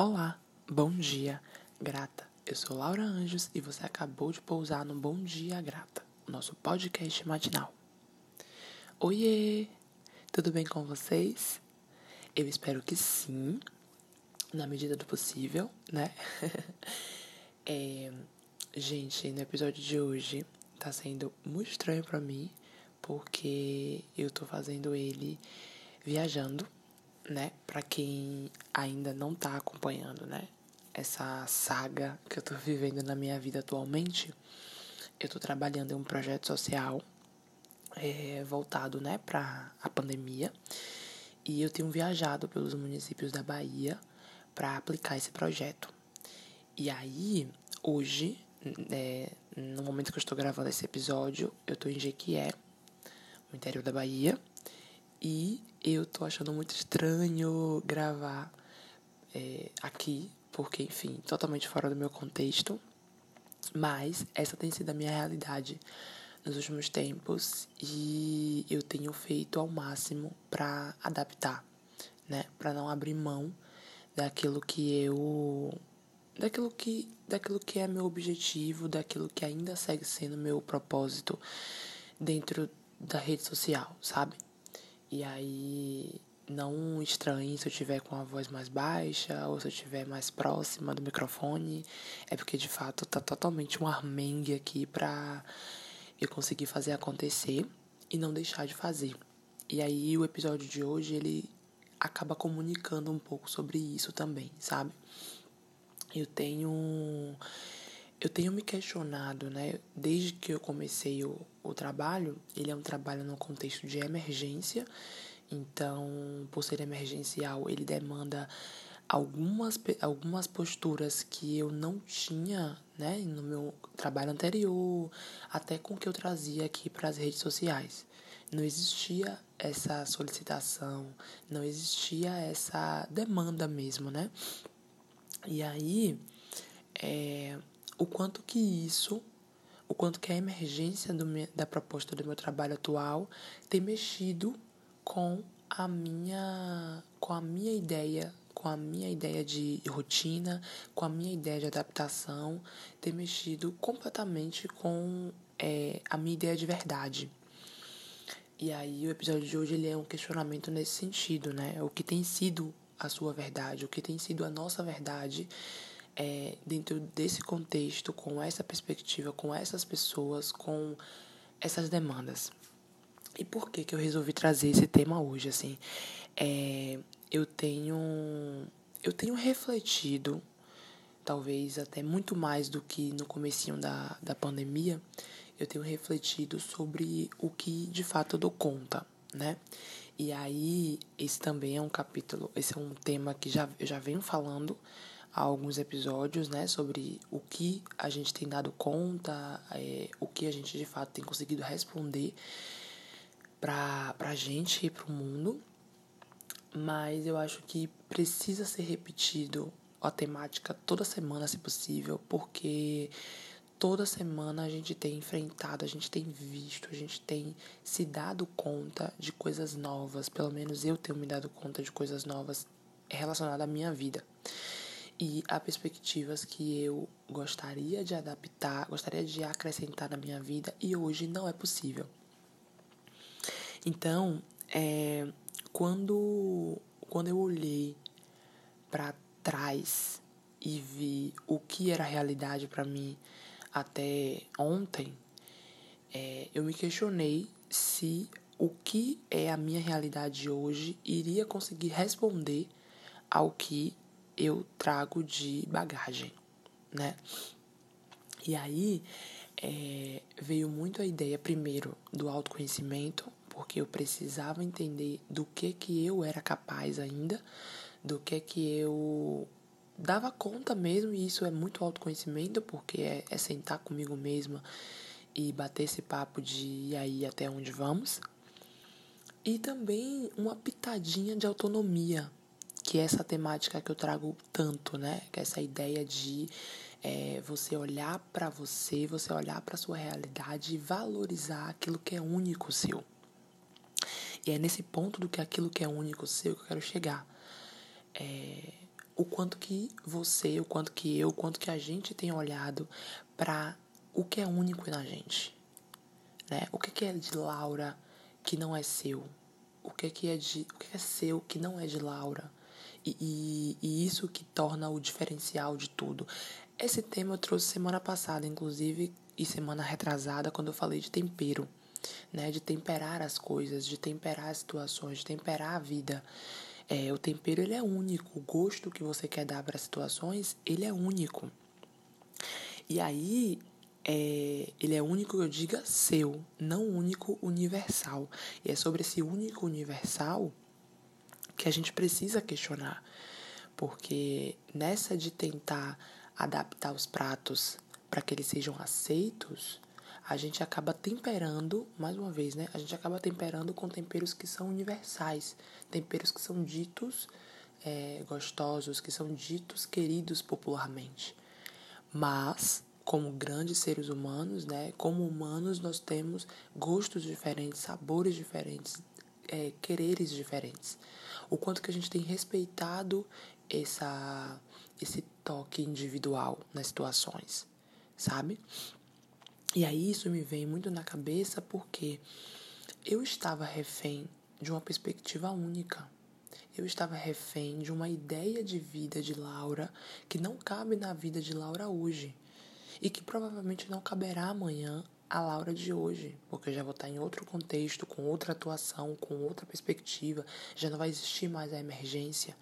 Olá, bom dia, grata. Eu sou Laura Anjos e você acabou de pousar no Bom Dia Grata, nosso podcast matinal. Oiê! Tudo bem com vocês? Eu espero que sim, na medida do possível, né? é, gente, no episódio de hoje tá sendo muito estranho para mim, porque eu tô fazendo ele viajando né, para quem ainda não tá acompanhando, né, essa saga que eu tô vivendo na minha vida atualmente, eu tô trabalhando em um projeto social é, voltado, né, para a pandemia. E eu tenho viajado pelos municípios da Bahia para aplicar esse projeto. E aí, hoje, é, no momento que eu estou gravando esse episódio, eu estou em Jequié, no interior da Bahia, e eu tô achando muito estranho gravar é, aqui, porque, enfim, totalmente fora do meu contexto. Mas essa tem sido a minha realidade nos últimos tempos e eu tenho feito ao máximo para adaptar, né? Para não abrir mão daquilo que eu daquilo que daquilo que é meu objetivo, daquilo que ainda segue sendo meu propósito dentro da rede social, sabe? E aí não estranhe se eu tiver com a voz mais baixa ou se eu estiver mais próxima do microfone. É porque de fato tá totalmente um armengue aqui pra eu conseguir fazer acontecer e não deixar de fazer. E aí o episódio de hoje ele acaba comunicando um pouco sobre isso também, sabe? Eu tenho eu tenho me questionado, né? Desde que eu comecei o, o trabalho, ele é um trabalho no contexto de emergência. Então, por ser emergencial, ele demanda algumas, algumas posturas que eu não tinha, né, no meu trabalho anterior, até com o que eu trazia aqui para as redes sociais. Não existia essa solicitação, não existia essa demanda mesmo, né? E aí, é, o quanto que isso, o quanto que a emergência da proposta do meu trabalho atual tem mexido com a minha, com a minha ideia, com a minha ideia de rotina, com a minha ideia de adaptação, tem mexido completamente com é, a minha ideia de verdade. E aí o episódio de hoje ele é um questionamento nesse sentido, né? O que tem sido a sua verdade, o que tem sido a nossa verdade é, dentro desse contexto, com essa perspectiva, com essas pessoas, com essas demandas. E por que que eu resolvi trazer esse tema hoje, assim? É, eu tenho eu tenho refletido, talvez até muito mais do que no comecinho da, da pandemia, eu tenho refletido sobre o que de fato eu dou conta, né? E aí, esse também é um capítulo, esse é um tema que já, eu já venho falando há alguns episódios, né, sobre o que a gente tem dado conta, é, o que a gente de fato tem conseguido responder para a gente e para o mundo. Mas eu acho que precisa ser repetido a temática toda semana, se possível, porque toda semana a gente tem enfrentado, a gente tem visto, a gente tem se dado conta de coisas novas. Pelo menos eu tenho me dado conta de coisas novas relacionadas à minha vida e há perspectivas que eu gostaria de adaptar, gostaria de acrescentar na minha vida e hoje não é possível. Então, é, quando, quando eu olhei para trás e vi o que era realidade para mim até ontem, é, eu me questionei se o que é a minha realidade hoje iria conseguir responder ao que eu trago de bagagem, né? E aí é, veio muito a ideia, primeiro, do autoconhecimento, porque eu precisava entender do que que eu era capaz ainda, do que que eu dava conta mesmo, e isso é muito autoconhecimento, porque é, é sentar comigo mesma e bater esse papo de e aí até onde vamos. E também uma pitadinha de autonomia, que é essa temática que eu trago tanto, né? Que é essa ideia de é, você olhar para você, você olhar para sua realidade e valorizar aquilo que é único seu. E é nesse ponto do que aquilo que é único seu que eu quero chegar. É, o quanto que você, o quanto que eu, o quanto que a gente tem olhado para o que é único na gente. Né? O que, que é de Laura que não é seu? O que, que é de o que é seu que não é de Laura? E, e, isso que torna o diferencial de tudo. Esse tema eu trouxe semana passada, inclusive, e semana retrasada, quando eu falei de tempero, né? De temperar as coisas, de temperar as situações, de temperar a vida. É, o tempero ele é único, o gosto que você quer dar para as situações, ele é único. E aí, é, ele é único, eu diga seu, não único universal. E é sobre esse único universal que a gente precisa questionar. Porque nessa de tentar adaptar os pratos para que eles sejam aceitos, a gente acaba temperando, mais uma vez, né? A gente acaba temperando com temperos que são universais, temperos que são ditos é, gostosos, que são ditos queridos popularmente. Mas, como grandes seres humanos, né? Como humanos, nós temos gostos diferentes, sabores diferentes, é, quereres diferentes. O quanto que a gente tem respeitado essa, esse toque individual nas situações, sabe? E aí isso me vem muito na cabeça porque eu estava refém de uma perspectiva única. Eu estava refém de uma ideia de vida de Laura que não cabe na vida de Laura hoje e que provavelmente não caberá amanhã a Laura de hoje, porque eu já vou estar em outro contexto, com outra atuação, com outra perspectiva, já não vai existir mais a emergência.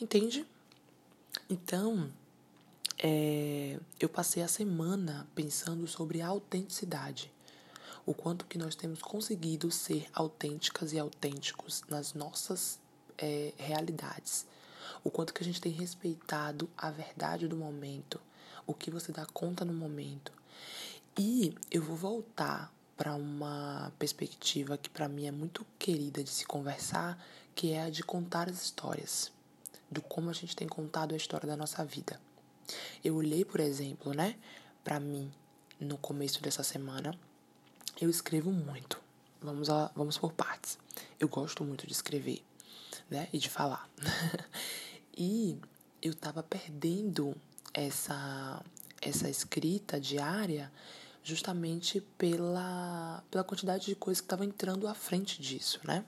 Entende? Então, é, eu passei a semana pensando sobre a autenticidade. O quanto que nós temos conseguido ser autênticas e autênticos nas nossas é, realidades. O quanto que a gente tem respeitado a verdade do momento, o que você dá conta no momento. E eu vou voltar para uma perspectiva que para mim é muito querida de se conversar, que é a de contar as histórias, do como a gente tem contado a história da nossa vida. Eu olhei, por exemplo, né, para mim no começo dessa semana. Eu escrevo muito. Vamos vamos por partes. Eu gosto muito de escrever, né, e de falar. e eu tava perdendo essa essa escrita diária justamente pela pela quantidade de coisas que estavam entrando à frente disso, né?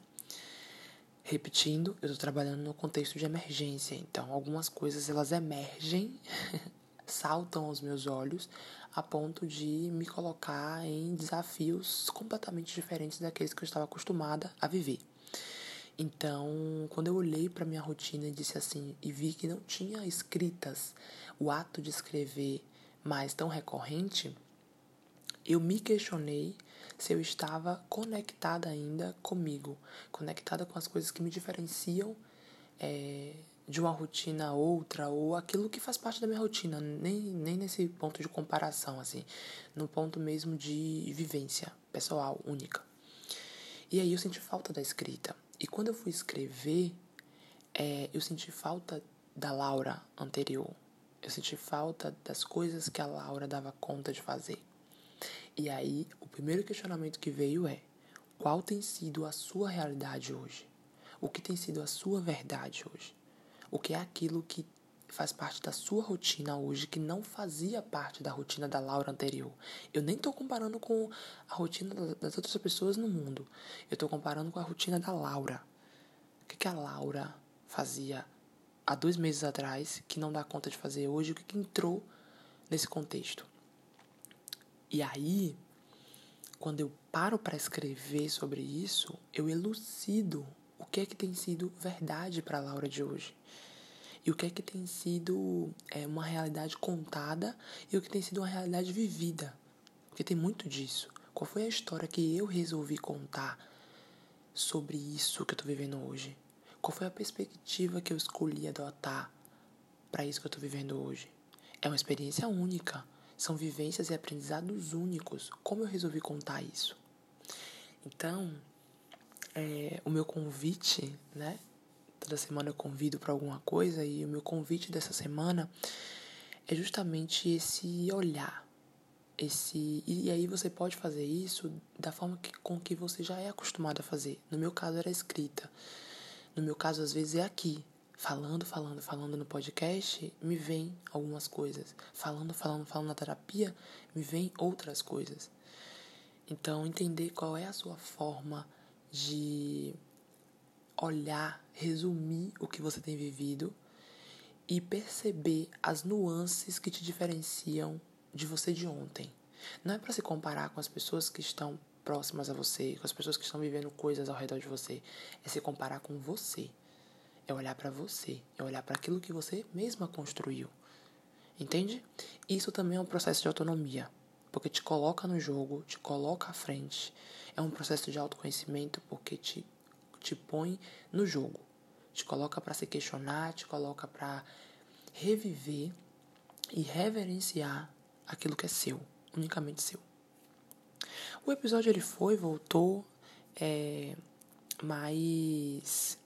Repetindo, eu estou trabalhando no contexto de emergência, então algumas coisas elas emergem, saltam aos meus olhos a ponto de me colocar em desafios completamente diferentes daqueles que eu estava acostumada a viver. Então, quando eu olhei para minha rotina e disse assim e vi que não tinha escritas, o ato de escrever mais tão recorrente, eu me questionei se eu estava conectada ainda comigo, conectada com as coisas que me diferenciam é, de uma rotina a outra, ou aquilo que faz parte da minha rotina, nem, nem nesse ponto de comparação, assim, no ponto mesmo de vivência pessoal, única. E aí eu senti falta da escrita. E quando eu fui escrever, é, eu senti falta da Laura anterior. Eu senti falta das coisas que a Laura dava conta de fazer. E aí, o primeiro questionamento que veio é: qual tem sido a sua realidade hoje? O que tem sido a sua verdade hoje? O que é aquilo que faz parte da sua rotina hoje que não fazia parte da rotina da Laura anterior? Eu nem estou comparando com a rotina das outras pessoas no mundo. Eu estou comparando com a rotina da Laura. O que, que a Laura fazia há dois meses atrás que não dá conta de fazer hoje? O que, que entrou nesse contexto? E aí, quando eu paro para escrever sobre isso, eu elucido o que é que tem sido verdade para a Laura de hoje. E o que é que tem sido é, uma realidade contada e o que tem sido uma realidade vivida. Porque tem muito disso. Qual foi a história que eu resolvi contar sobre isso que eu estou vivendo hoje? Qual foi a perspectiva que eu escolhi adotar para isso que eu estou vivendo hoje? É uma experiência única. São vivências e aprendizados únicos. Como eu resolvi contar isso? Então, é, o meu convite, né? Toda semana eu convido para alguma coisa e o meu convite dessa semana é justamente esse olhar, esse e aí você pode fazer isso da forma que, com que você já é acostumado a fazer. No meu caso era escrita. No meu caso às vezes é aqui, falando, falando, falando no podcast, me vem algumas coisas. Falando, falando, falando na terapia, me vem outras coisas. Então, entender qual é a sua forma de olhar, resumir o que você tem vivido e perceber as nuances que te diferenciam de você de ontem. Não é para se comparar com as pessoas que estão próximas a você, com as pessoas que estão vivendo coisas ao redor de você. É se comparar com você. É olhar para você, é olhar para aquilo que você mesma construiu. Entende? Isso também é um processo de autonomia, porque te coloca no jogo, te coloca à frente. É um processo de autoconhecimento porque te te põe no jogo, te coloca para se questionar, te coloca para reviver e reverenciar aquilo que é seu, unicamente seu. O episódio ele foi, voltou, é, mas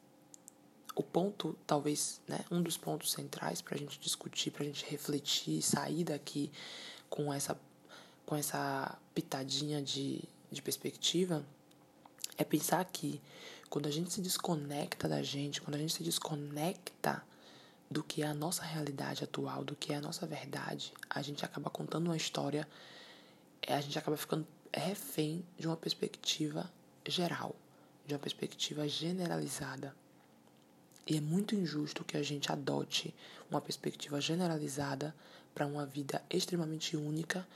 o ponto, talvez, né, um dos pontos centrais para a gente discutir, para a gente refletir, sair daqui com essa, com essa pitadinha de, de perspectiva, é pensar que quando a gente se desconecta da gente, quando a gente se desconecta do que é a nossa realidade atual, do que é a nossa verdade, a gente acaba contando uma história, a gente acaba ficando refém de uma perspectiva geral, de uma perspectiva generalizada. E é muito injusto que a gente adote uma perspectiva generalizada para uma vida extremamente única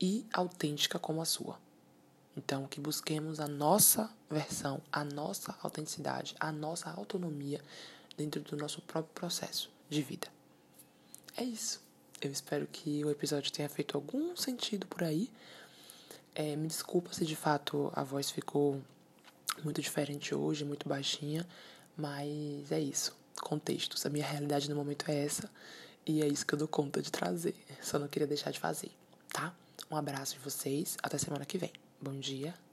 e autêntica como a sua. Então, que busquemos a nossa versão, a nossa autenticidade, a nossa autonomia dentro do nosso próprio processo de vida. É isso. Eu espero que o episódio tenha feito algum sentido por aí. É, me desculpa se de fato a voz ficou muito diferente hoje, muito baixinha, mas é isso. Contextos. A minha realidade no momento é essa e é isso que eu dou conta de trazer. Só não queria deixar de fazer, tá? Um abraço de vocês. Até semana que vem. Bom dia